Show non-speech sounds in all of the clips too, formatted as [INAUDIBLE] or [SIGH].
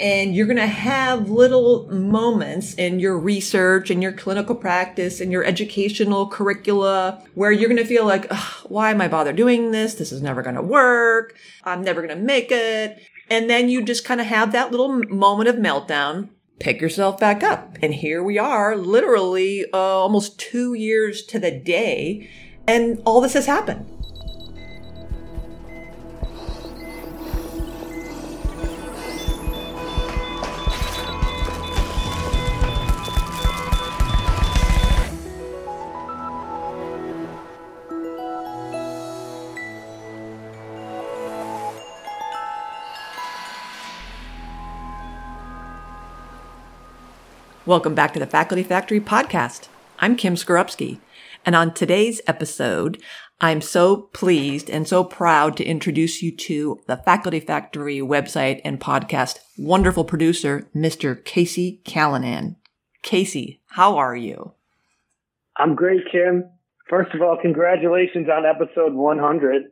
And you're going to have little moments in your research and your clinical practice and your educational curricula where you're going to feel like, why am I bother doing this? This is never going to work. I'm never going to make it. And then you just kind of have that little moment of meltdown, pick yourself back up. And here we are, literally uh, almost two years to the day. And all this has happened. Welcome back to the Faculty Factory podcast. I'm Kim Skarupski, and on today's episode, I'm so pleased and so proud to introduce you to the Faculty Factory website and podcast wonderful producer, Mr. Casey Callanan. Casey, how are you? I'm great, Kim. First of all, congratulations on episode 100.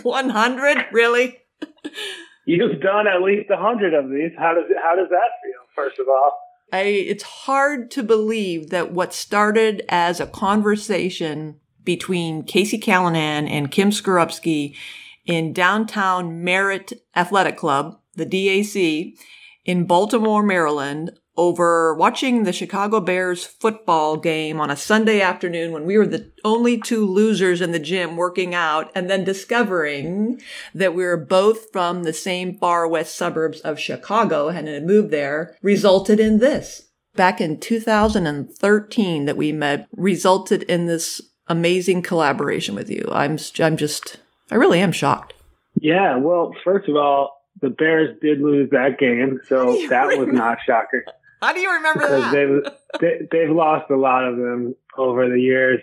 100? Really? [LAUGHS] You've done at least 100 of these. How does how does that feel? First of all, I, it's hard to believe that what started as a conversation between Casey Callanan and Kim Skarupski in downtown Merritt Athletic Club, the DAC, in Baltimore, Maryland, over watching the Chicago Bears football game on a Sunday afternoon when we were the only two losers in the gym working out and then discovering that we were both from the same far west suburbs of Chicago and had moved there resulted in this. Back in 2013 that we met resulted in this amazing collaboration with you. I'm, I'm just, I really am shocked. Yeah. Well, first of all, the Bears did lose that game, so [LAUGHS] that remember? was not shocking. How do you remember because that? They've, they, they've lost a lot of them over the years.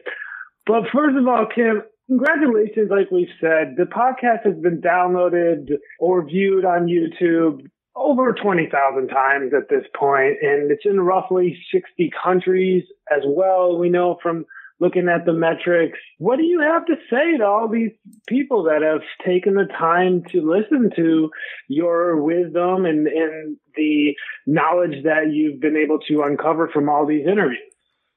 But first of all, Kim, congratulations. Like we've said, the podcast has been downloaded or viewed on YouTube over 20,000 times at this point, and it's in roughly 60 countries as well. We know from looking at the metrics. What do you have to say to all these people that have taken the time to listen to your wisdom and, and the knowledge that you've been able to uncover from all these interviews?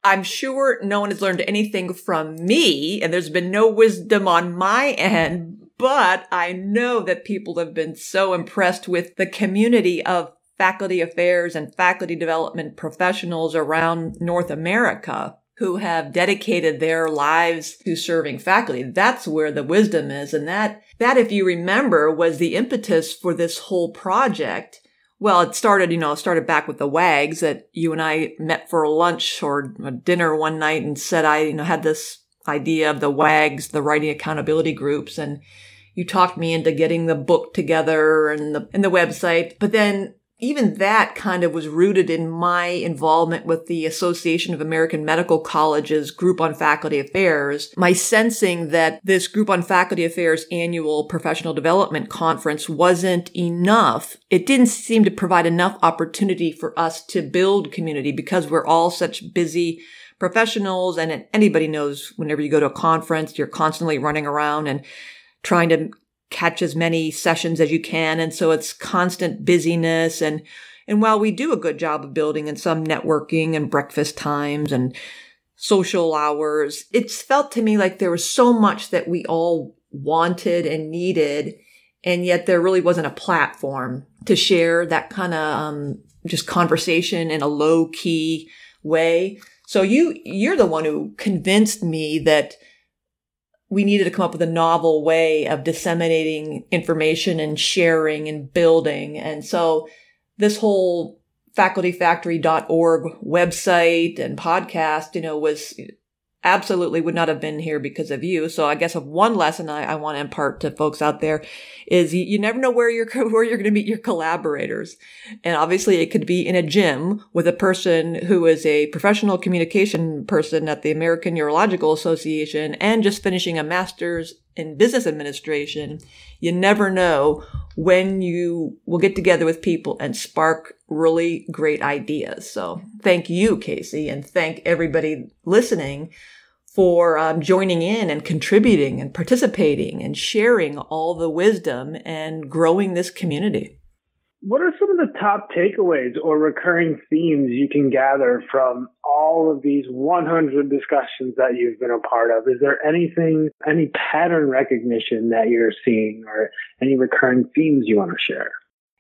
I'm sure no one has learned anything from me, and there's been no wisdom on my end, but I know that people have been so impressed with the community of faculty affairs and faculty development professionals around North America who have dedicated their lives to serving faculty. That's where the wisdom is. And that, that, if you remember, was the impetus for this whole project. Well, it started, you know, started back with the WAGs that you and I met for lunch or dinner one night and said I, you know, had this idea of the WAGs, the writing accountability groups. And you talked me into getting the book together and the, and the website. But then even that kind of was rooted in my involvement with the Association of American Medical Colleges group on faculty affairs. My sensing that this group on faculty affairs annual professional development conference wasn't enough. It didn't seem to provide enough opportunity for us to build community because we're all such busy professionals and anybody knows whenever you go to a conference, you're constantly running around and trying to catch as many sessions as you can. And so it's constant busyness. And, and while we do a good job of building in some networking and breakfast times and social hours, it's felt to me like there was so much that we all wanted and needed. And yet there really wasn't a platform to share that kind of, um, just conversation in a low key way. So you, you're the one who convinced me that we needed to come up with a novel way of disseminating information and sharing and building. And so this whole facultyfactory.org website and podcast, you know, was absolutely would not have been here because of you. So I guess one lesson I, I want to impart to folks out there is you, you never know where you're [LAUGHS] where you're going to meet your collaborators, and obviously it could be in a gym with a person who is a professional communication person at the American Urological Association and just finishing a master's in business administration. You never know when you will get together with people and spark really great ideas. So thank you, Casey, and thank everybody listening for um, joining in and contributing and participating and sharing all the wisdom and growing this community. What are some of the top takeaways or recurring themes you can gather from all of these 100 discussions that you've been a part of? Is there anything, any pattern recognition that you're seeing or any recurring themes you want to share?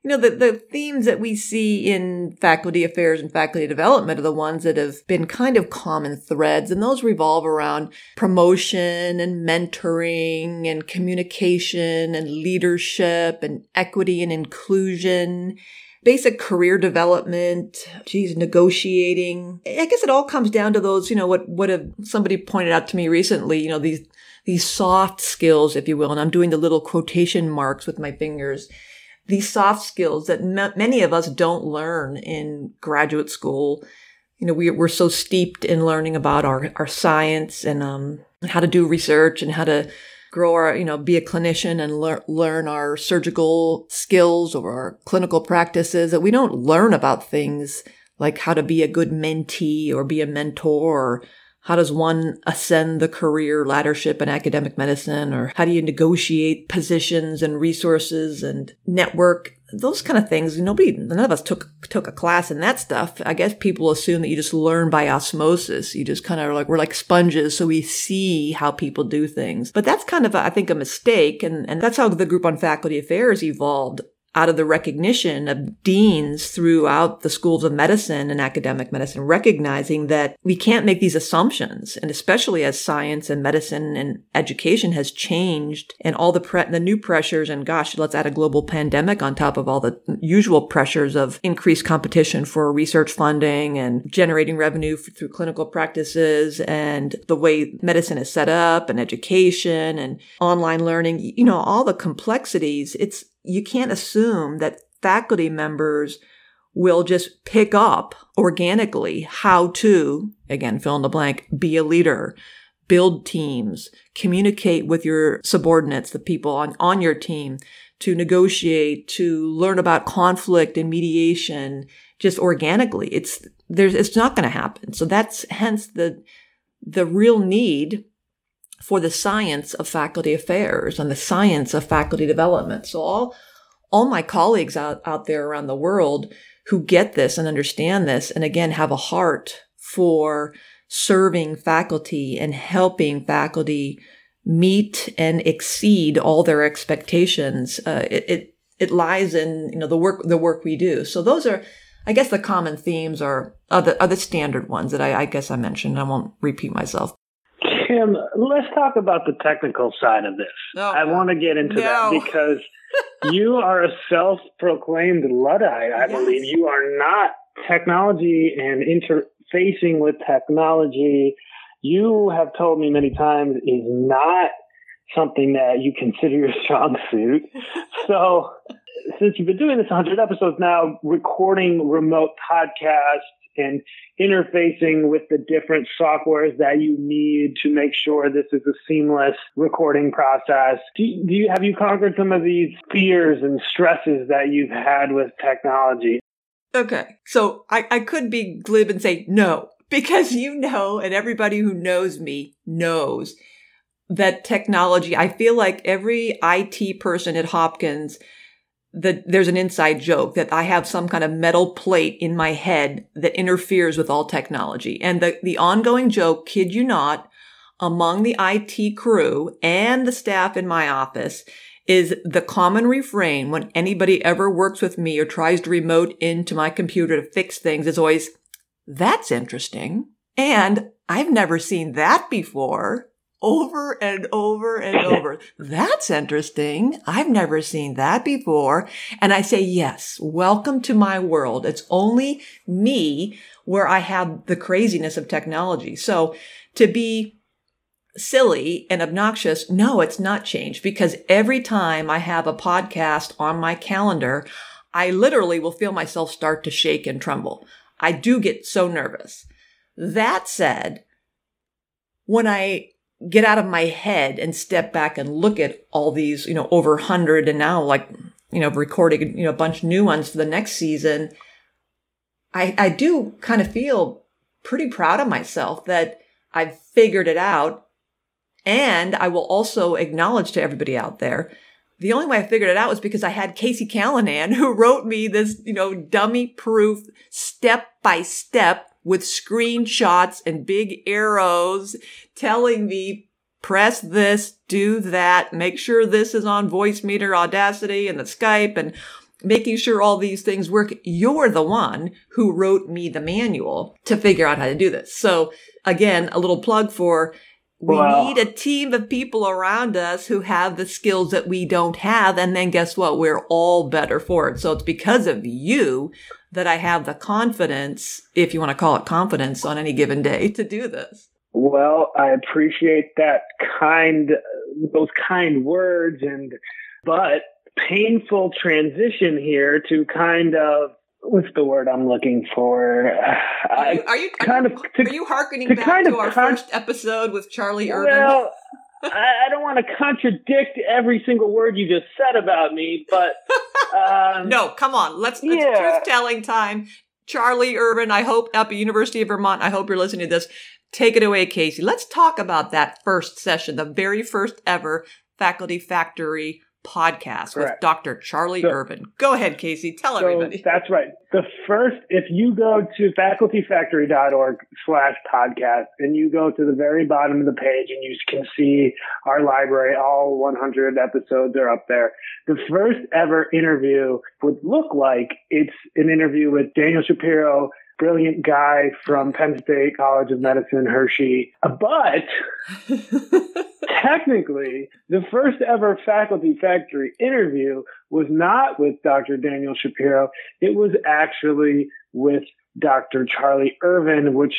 You know, the, the themes that we see in faculty affairs and faculty development are the ones that have been kind of common threads, and those revolve around promotion and mentoring and communication and leadership and equity and inclusion basic career development, geez, negotiating. I guess it all comes down to those, you know, what, what have somebody pointed out to me recently, you know, these, these soft skills, if you will. And I'm doing the little quotation marks with my fingers these soft skills that m- many of us don't learn in graduate school. You know, we, we're so steeped in learning about our, our science and um, how to do research and how to grow our, you know, be a clinician and lear- learn our surgical skills or our clinical practices that we don't learn about things like how to be a good mentee or be a mentor or how does one ascend the career laddership in academic medicine? Or how do you negotiate positions and resources and network? Those kind of things. Nobody, none of us took, took a class in that stuff. I guess people assume that you just learn by osmosis. You just kind of like, we're like sponges. So we see how people do things. But that's kind of, I think, a mistake. And, and that's how the group on faculty affairs evolved out of the recognition of deans throughout the schools of medicine and academic medicine, recognizing that we can't make these assumptions. And especially as science and medicine and education has changed and all the pre- the new pressures and gosh, let's add a global pandemic on top of all the usual pressures of increased competition for research funding and generating revenue through clinical practices and the way medicine is set up and education and online learning, you know, all the complexities. It's, you can't assume that faculty members will just pick up organically how to, again, fill in the blank, be a leader, build teams, communicate with your subordinates, the people on, on your team, to negotiate, to learn about conflict and mediation just organically. It's, there's, it's not going to happen. So that's hence the, the real need for the science of faculty affairs and the science of faculty development. So all, all my colleagues out, out there around the world who get this and understand this and again have a heart for serving faculty and helping faculty meet and exceed all their expectations. Uh, it, it, it lies in, you know, the work, the work we do. So those are, I guess the common themes are, are the, are the standard ones that I, I guess I mentioned. I won't repeat myself. Kim, let's talk about the technical side of this. No. I want to get into No. that [LAUGHS] because you are a self-proclaimed luddite. I Yes. believe you are not technology and interfacing with technology. You have told me many times is not something that you consider your strong suit. [LAUGHS] so, since you've been doing this 100 episodes now, recording remote podcasts and interfacing with the different softwares that you need to make sure this is a seamless recording process. Do you, do you have you conquered some of these fears and stresses that you've had with technology? Okay. So I, I could be glib and say no, because you know, and everybody who knows me knows that technology, I feel like every IT person at Hopkins, that there's an inside joke that I have some kind of metal plate in my head that interferes with all technology. And the, the ongoing joke, kid you not, among the IT crew and the staff in my office is the common refrain when anybody ever works with me or tries to remote into my computer to fix things is always, that's interesting. And I've never seen that before. Over and over and over. That's interesting. I've never seen that before. And I say, yes, welcome to my world. It's only me where I have the craziness of technology. So to be silly and obnoxious. No, it's not changed because every time I have a podcast on my calendar, I literally will feel myself start to shake and tremble. I do get so nervous. That said, when I get out of my head and step back and look at all these, you know, over 100 and now like, you know, recording, you know, a bunch of new ones for the next season, I, I do kind of feel pretty proud of myself that I've figured it out. And I will also acknowledge to everybody out there the only way I figured it out was because I had Casey Callanan [LAUGHS] who wrote me this, you know, dummy proof step by step with screenshots and big arrows telling me press this, do that, make sure this is on Voicemeeter, Audacity, and the Skype, and making sure all these things work. You're the one who wrote me the manual to figure out how to do this. So again, a little plug for we wow. need a team of people around us who have the skills that we don't have. And then guess what? We're all better for it. So it's because of you that I have the confidence, if you want to call it confidence on any given day to do this. Well, I appreciate that kind, those kind words and, but painful transition here to kind of what's the word I'm looking for? Are you, are you kind of to, are you harkening back kind to our con- first episode with Charlie Irvin? Well, I, I, don't want to contradict every single word you just said about me, but [LAUGHS] um, no, come on, let's yeah. truth telling time. Charlie Irvin, I hope at the University of Vermont. I hope you're listening to this. Take it away, Casey. Let's talk about that first session, the very first ever Faculty Factory podcast Correct. with Dr. Charlie so, Irvin. Go ahead, Casey. Tell so everybody. That's right. The first, if you go to facultyfactory.org slash podcast and you go to the very bottom of the page and you can see our library, all 100 episodes are up there. The first ever interview would look like it's an interview with Daniel Shapiro, brilliant guy from Penn State College of Medicine, Hershey. But [LAUGHS] technically, the first ever faculty factory interview was not with Dr. Daniel Shapiro. It was actually with Dr. Charlie Irvin, which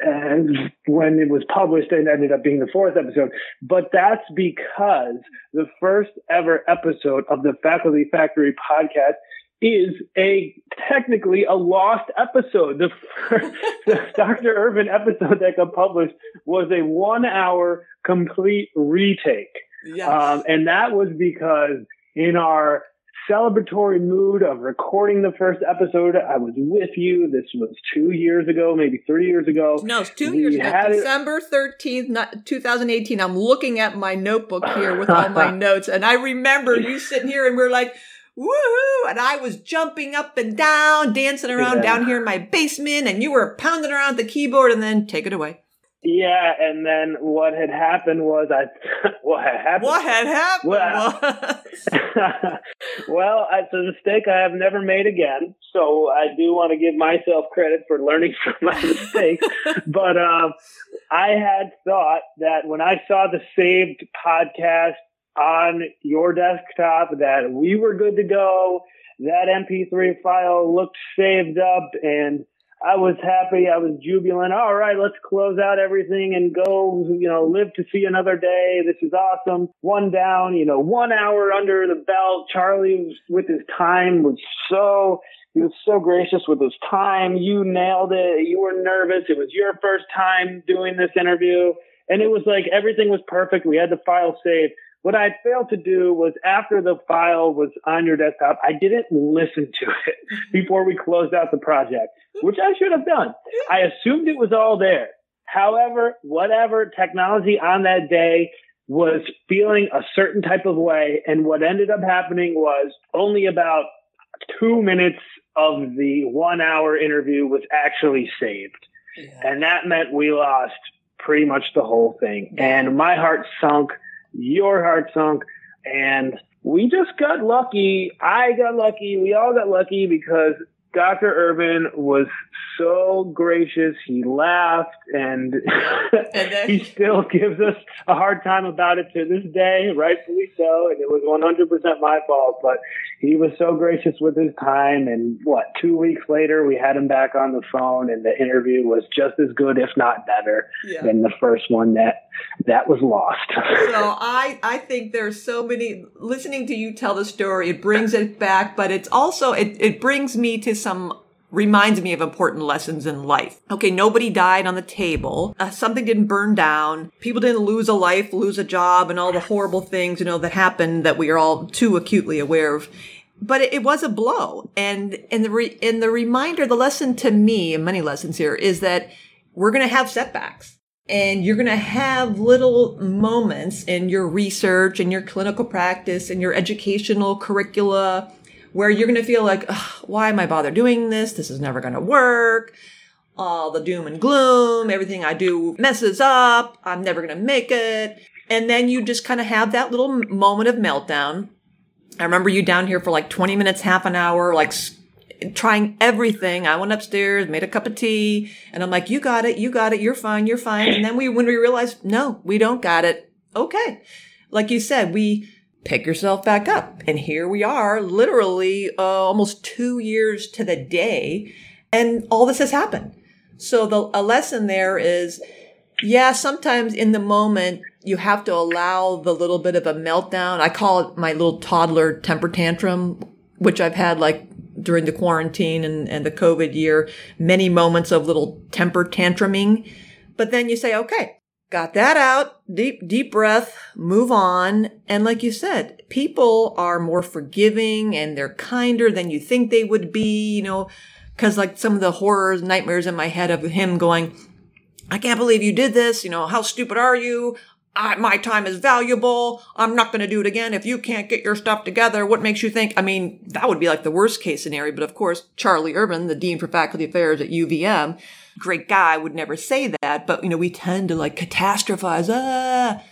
and when it was published, it ended up being the fourth episode. But that's because the first ever episode of the Faculty Factory podcast is a technically a lost episode. The, first, [LAUGHS] the Dr. Irvin episode that got published was a one hour complete retake. Yes. Um, and that was because in our celebratory mood of recording the first episode, I was with you. This was two years ago, maybe three years ago. No, it's two we years ago. December 13th, 2018. I'm looking at my notebook here with all my [LAUGHS] notes. And I remember you sitting here and we're like, woohoo! And I was jumping up and down, dancing around yeah. down here in my basement, and you were pounding around the keyboard, and then take it away. Yeah, and then what had happened was I [LAUGHS] what had happened. What had happened? Well, [LAUGHS] [LAUGHS] well, it's a mistake I have never made again. So I do want to give myself credit for learning from my mistakes. but um, I had thought that when I saw the saved podcast on your desktop that we were good to go. That MP3 file looked saved up and I was happy. I was jubilant. All right, let's close out everything and go, you know, live to see another day. This is awesome. One down, you know, one hour under the belt. Charlie with his time was so, he was so gracious with his time. You nailed it. You were nervous. It was your first time doing this interview. And it was like everything was perfect. We had the file saved. What I failed to do was after the file was on your desktop, I didn't listen to it mm-hmm. before we closed out the project, mm-hmm. which I should have done. Mm-hmm. I assumed it was all there. However, whatever technology on that day was feeling a certain type of way. And what ended up happening was only about two minutes of the one hour interview was actually saved. Yeah. And that meant we lost pretty much the whole thing. And my heart sunk your heart sunk. And we just got lucky. I got lucky. We all got lucky because Dr. Irvin was so gracious. He laughed and, [LAUGHS] and then, he still gives us a hard time about it to this day, rightfully so. And it was 100% my fault, but he was so gracious with his time. And what, two weeks later, we had him back on the phone and the interview was just as good, if not better yeah. than the first one that, that was lost. [LAUGHS] so I, I think there's so many, listening to you tell the story, it brings it back, but it's also, it, it brings me to some reminds me of important lessons in life. Okay, nobody died on the table. Uh, something didn't burn down. People didn't lose a life, lose a job, and all the horrible things, you know, that happened that we are all too acutely aware of. But it, was a blow. And, and the, re, and the reminder, the lesson to me, and many lessons here, is that we're going to have setbacks. And you're going to have little moments in your research and your clinical practice and your educational curricula where you're going to feel like, why am I bother doing this? This is never going to work. All the doom and gloom, everything I do messes up. I'm never going to make it. And then you just kind of have that little moment of meltdown. I remember you down here for like 20 minutes, half an hour, like trying everything. I went upstairs, made a cup of tea, and I'm like, you got it, you got it, you're fine, you're fine. And then we, when we realized, no, we don't got it. Okay. Like you said, we pick yourself back up. And here we are, literally uh, almost two years to the day, and all this has happened. So the, a lesson there is, yeah, sometimes in the moment, you have to allow the little bit of a meltdown. I call it my little toddler temper tantrum, which I've had like during the quarantine and, and the COVID year, many moments of little temper tantruming. But then you say, okay, got that out, deep, deep breath, move on. And like you said, people are more forgiving and they're kinder than you think they would be, you know, cause like some of the horrors, nightmares in my head of him going, I can't believe you did this. You know, how stupid are you? I, my time is valuable. I'm not going to do it again. If you can't get your stuff together, what makes you think? I mean, that would be like the worst case scenario. But of course, Charlie Irvin, the Dean for Faculty Affairs at UVM, great guy, would never say that. But, you know, we tend to like catastrophize. Ah.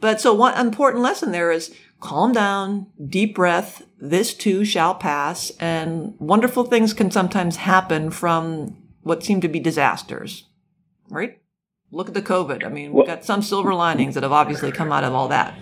But so one important lesson there is calm down, deep breath. This too shall pass. And wonderful things can sometimes happen from what seem to be disasters, right? Look at the COVID. I mean, we've got some silver linings that have obviously come out of all that.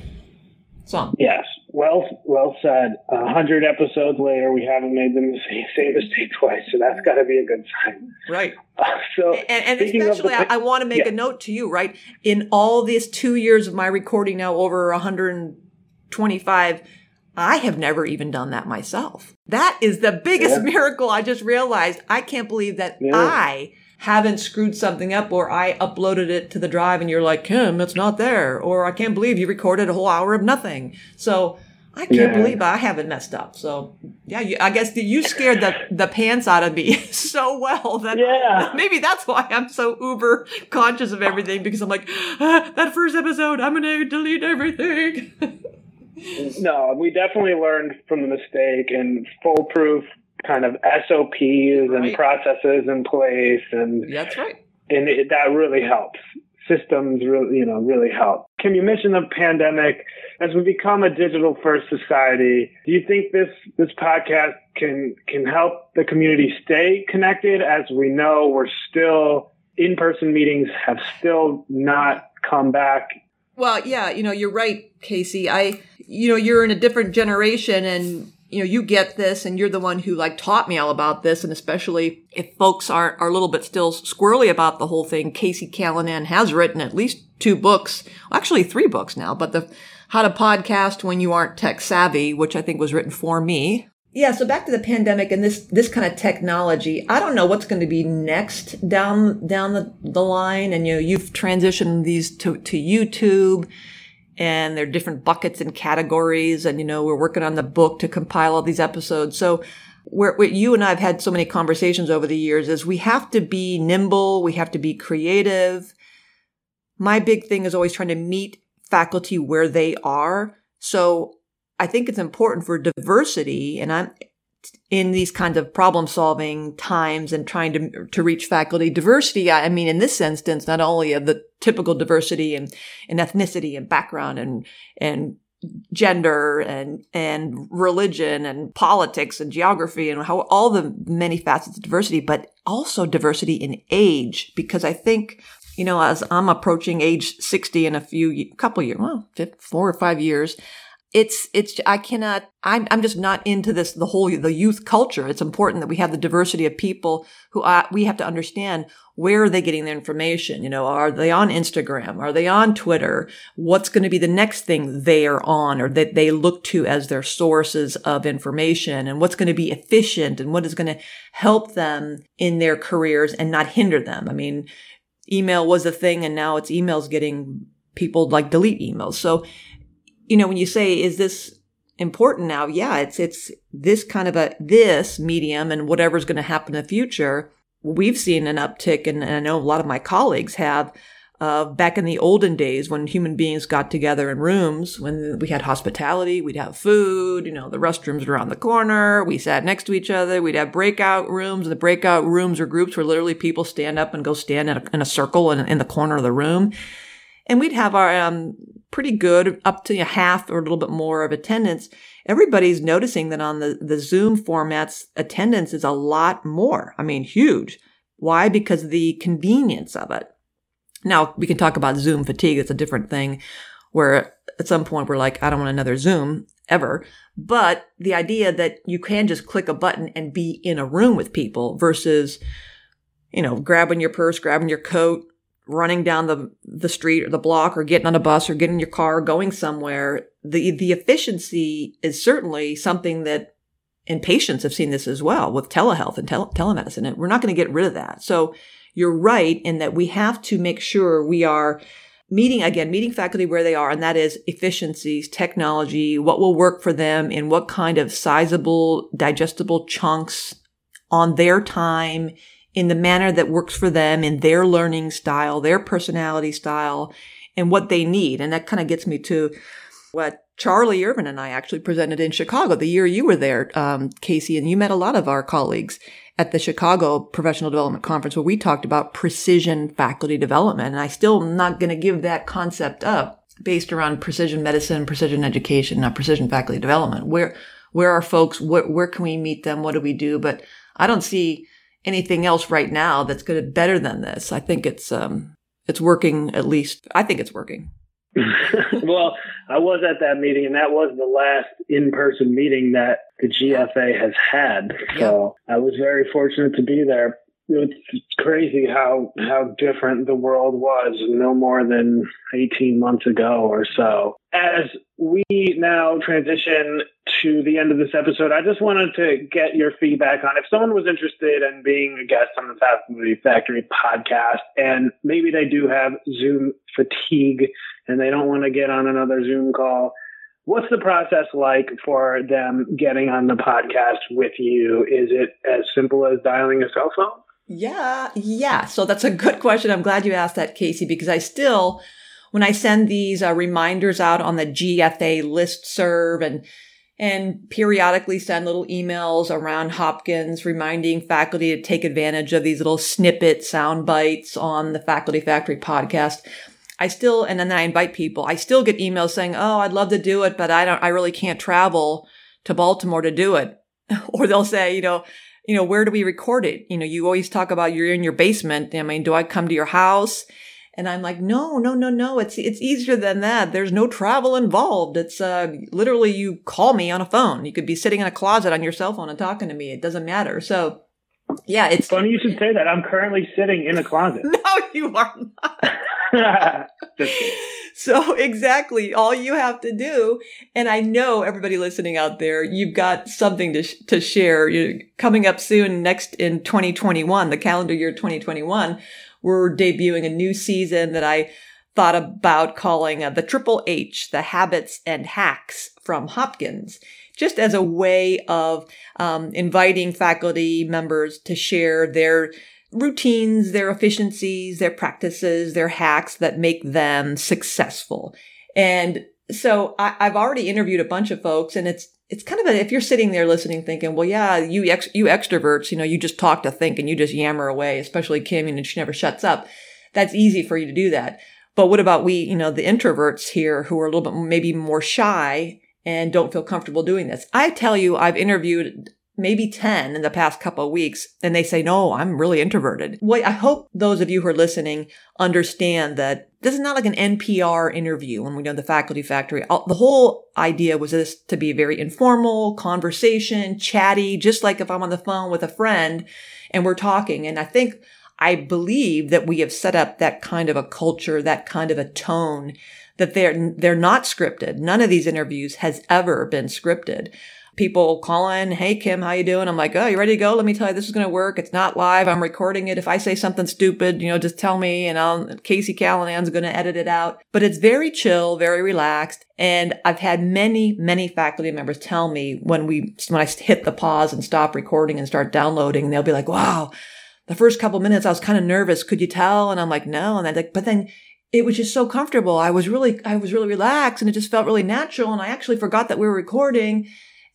Some. Yes. Well, well said. A hundred episodes later, we haven't made the same mistake twice, so that's got to be a good sign. Right. Uh, so, and, and especially, the, I, I, want to make yeah. a note to you. Right. In all these two years of my recording, now over 125. I have never even done that myself. That is the biggest yeah. miracle. I just realized. I can't believe that yeah. I haven't screwed something up or I uploaded it to the drive and you're like, Kim, it's not there. Or I can't believe you recorded a whole hour of nothing. So I can't yeah. believe I haven't messed up. So yeah, you, I guess you scared the, the pants out of me [LAUGHS] so well that yeah. [LAUGHS] maybe that's why I'm so uber conscious of everything because I'm like, ah, that first episode, I'm going to delete everything. [LAUGHS] no, we definitely learned from the mistake and foolproof kind of SOPs right. and processes in place, and that's right. And it, that really helps. Systems really, you know, really help. Can you mention the pandemic as we become a digital first society? Do you think this this podcast can can help the community stay connected? As we know, we're still in person meetings have still not come back well, yeah, you know, you're right, Casey. I, you know, you're in a different generation and you know, you get this and you're the one who like taught me all about this. And especially if folks are, are a little bit still squirrely about the whole thing, Casey Callanan has written at least two books, actually three books now, but the how to podcast when you aren't tech savvy, which I think was written for me. Yeah. So back to the pandemic and this, this kind of technology. I don't know what's going to be next down, down the, the line. And you know, you've transitioned these to, to YouTube and there are different buckets and categories. And, you know, we're working on the book to compile all these episodes. So where, what you and I have had so many conversations over the years is we have to be nimble. We have to be creative. My big thing is always trying to meet faculty where they are. So I think it's important for diversity. And I'm, in these kinds of problem solving times and trying to to reach faculty diversity i mean in this instance not only of the typical diversity and, and ethnicity and background and and gender and and religion and politics and geography and how all the many facets of diversity but also diversity in age because i think you know as i'm approaching age 60 in a few couple years well four or five years it's it's i cannot i'm i'm just not into this the whole the youth culture. It's important that we have the diversity of people who uh, we have to understand where are they getting their information? You know are they on instagram? Are they on twitter? What's going to be the next thing they are on or that they look to as their sources of information? And what's going to be efficient and what is going to help them in their careers and not hinder them? I mean email was a thing and now it's emails getting people like delete emails. So you know, when you say, is this important now? Yeah, it's, it's this kind of a, this medium and whatever's going to happen in the future. We've seen an uptick and, and I know a lot of my colleagues have uh, back in the olden days when human beings got together in rooms, when we had hospitality, we'd have food, you know, the restrooms were around the corner, we sat next to each other, we'd have breakout rooms, and the breakout rooms or groups where literally people stand up and go stand in a, in a circle in, in the corner of the room. And we'd have our um, pretty good, up to a half or a little bit more of attendance. Everybody's noticing that on the, the Zoom formats, attendance is a lot more. I mean, huge. Why? Because of the convenience of it. Now we can talk about Zoom fatigue. It's a different thing where at some point we're like, I don't want another Zoom ever. But the idea that you can just click a button and be in a room with people versus, you know, grabbing your purse, grabbing your coat, running down the, the street or the block or getting on a bus or getting in your car, going somewhere. The, the efficiency is certainly something that and patients have seen this as well with telehealth and tele- telemedicine. And we're not going to get rid of that. So you're right in that we have to make sure we are meeting again, meeting faculty where they are, and that is efficiencies, technology, what will work for them and what kind of sizable, digestible chunks on their time in the manner that works for them in their learning style, their personality style, and what they need. And that kind of gets me to what Charlie Irvin and I actually presented in Chicago the year you were there, um, Casey, and you met a lot of our colleagues at the Chicago Professional Development Conference where we talked about precision faculty development. And I still am not going to give that concept up based around precision medicine, precision education, not precision faculty development. Where, where are folks? Where, where can we meet them? What do we do? But I don't see anything else right now that's going to better than this. I think it's, um, it's working at least. I think it's working. [LAUGHS] well, I was at that meeting, and that was the last in-person meeting that the GFA has had. So I was very fortunate to be there. It's crazy how how different the world was no more than 18 months ago or so. As we now transition to the end of this episode, I just wanted to get your feedback on if someone was interested in being a guest on the fast Faculty Factory podcast and maybe they do have Zoom fatigue and they don't want to get on another Zoom call. What's the process like for them getting on the podcast with you? Is it as simple as dialing a cell phone? Yeah, yeah. So that's a good question. I'm glad you asked that, Casey, because I still, when I send these uh, reminders out on the GFA list serve and and periodically send little emails around Hopkins reminding faculty to take advantage of these little snippet sound bites on the Faculty Factory podcast. I still, and then I invite people, I still get emails saying, Oh, I'd love to do it, but I don't, I really can't travel to Baltimore to do it. [LAUGHS] or they'll say, you know, you know, where do we record it? You know, you always talk about you're in your basement. I mean, do I come to your house? And I'm like, no, no, no, no. It's, it's easier than that. There's no travel involved. It's, uh, literally you call me on a phone. You could be sitting in a closet on your cell phone and talking to me. It doesn't matter. So yeah, it's funny you should say that. I'm currently sitting in a closet. [LAUGHS] no, you are not. [LAUGHS] so exactly, all you have to do, and I know everybody listening out there, you've got something to sh- to share. You're coming up soon, next in 2021, the calendar year 2021. We're debuting a new season that I thought about calling uh, the Triple H, the habits and hacks from Hopkins just as a way of um, inviting faculty members to share their routines, their efficiencies, their practices, their hacks that make them successful. And so I, have already interviewed a bunch of folks and it's, it's kind of a, if you're sitting there listening thinking, well, yeah, you, ex, you extroverts, you know, you just talk to think and you just yammer away, especially Kim, and she never shuts up. That's easy for you to do that. But what about we, you know, the introverts here who are a little bit maybe more shy and don't feel comfortable doing this. I tell you, I've interviewed maybe 10 in the past couple of weeks and they say, no, I'm really introverted. Well, I hope those of you who are listening understand that this is not like an NPR interview when we know the faculty factory. The whole idea was this to be a very informal conversation, chatty, just like if I'm on the phone with a friend and we're talking. And I think I believe that we have set up that kind of a culture, that kind of a tone that they're they're not scripted. None of these interviews has ever been scripted. People calling, "Hey Kim, how you doing?" I'm like, "Oh, you ready to go? Let me tell you, this is going to work. It's not live. I'm recording it. If I say something stupid, you know, just tell me, and I'll Casey Callanan's going to edit it out." But it's very chill, very relaxed, and I've had many, many faculty members tell me when we when I hit the pause and stop recording and start downloading, they'll be like, "Wow." The first couple minutes, I was kind of nervous. Could you tell? And I'm like, no. And they're like, but then it was just so comfortable. I was really, I was really relaxed and it just felt really natural. And I actually forgot that we were recording.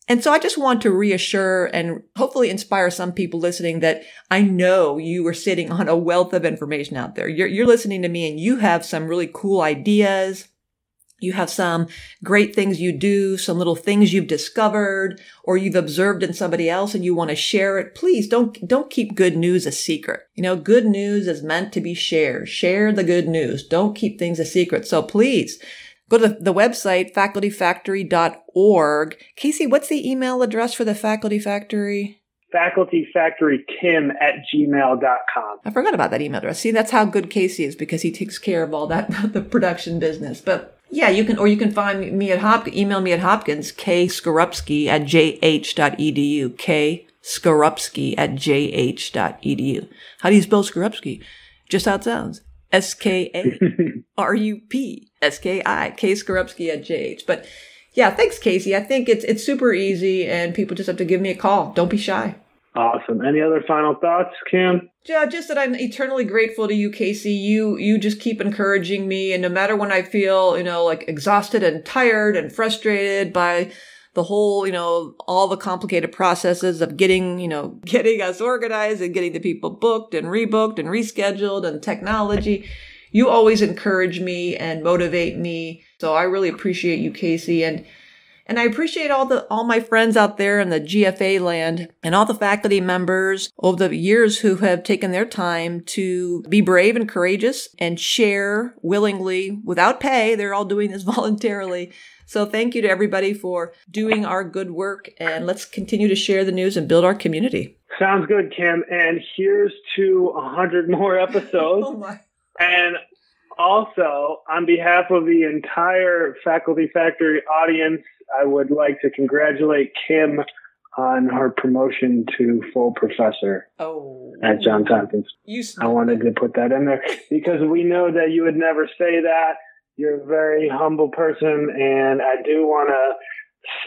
And so I just want to reassure and hopefully inspire some people listening that I know you are sitting on a wealth of information out there. You're, you're listening to me and you have some really cool ideas. You have some great things you do, some little things you've discovered or you've observed in somebody else and you want to share it. Please don't, don't keep good news a secret. You know, good news is meant to be shared. Share the good news. Don't keep things a secret. So please go to the website, facultyfactory.org. Casey, what's the email address for the Faculty Factory? facultyfactorykim at gmail.com. I forgot about that email address. See, that's how good Casey is because he takes care of all that, [LAUGHS] the production business. But yeah, you can, or you can find me at Hopkins, email me at Hopkins, K Skarupski at jh.edu, K Skarupski at jh.edu. How do you spell Skarupski? Just how it sounds. S K A R U P S K I, K Skarupski at jh. But yeah, thanks, Casey. I think it's, it's super easy and people just have to give me a call. Don't be shy. Awesome. Any other final thoughts, Kim? Yeah, just that I'm eternally grateful to you, Casey. You you just keep encouraging me, and no matter when I feel, you know, like exhausted and tired and frustrated by the whole, you know, all the complicated processes of getting, you know, [LAUGHS] getting us organized and getting the people booked and rebooked and rescheduled and technology. You always encourage me and motivate me. So I really appreciate you, Casey. And and I appreciate all the, all my friends out there in the GFA land and all the faculty members over the years who have taken their time to be brave and courageous and share willingly without pay. They're all doing this [LAUGHS] voluntarily. So thank you to everybody for doing our good work and let's continue to share the news and build our community. Sounds good, Kim. And here's to a hundred more episodes. [LAUGHS] oh my. And also, on behalf of the entire Faculty Factory audience, I would like to congratulate Kim on her promotion to full professor oh. at Johns Hopkins. You I wanted to put that in there because we know that you would never say that. You're a very humble person, and I do want to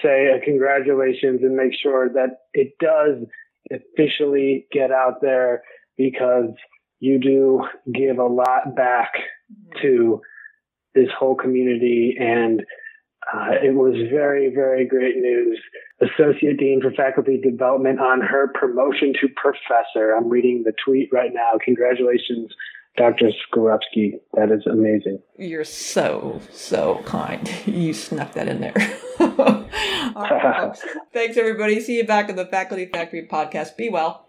say a congratulations and make sure that it does officially get out there because you do give a lot back to this whole community and uh, it was very, very great news. Associate Dean for Faculty Development on her promotion to professor. I'm reading the tweet right now. Congratulations, Dr. Skarupski. That is amazing. You're so, so kind. [LAUGHS] You snuck that in there. [LAUGHS] All right, [LAUGHS] Thanks, everybody. See you back in the Faculty Factory podcast. Be well.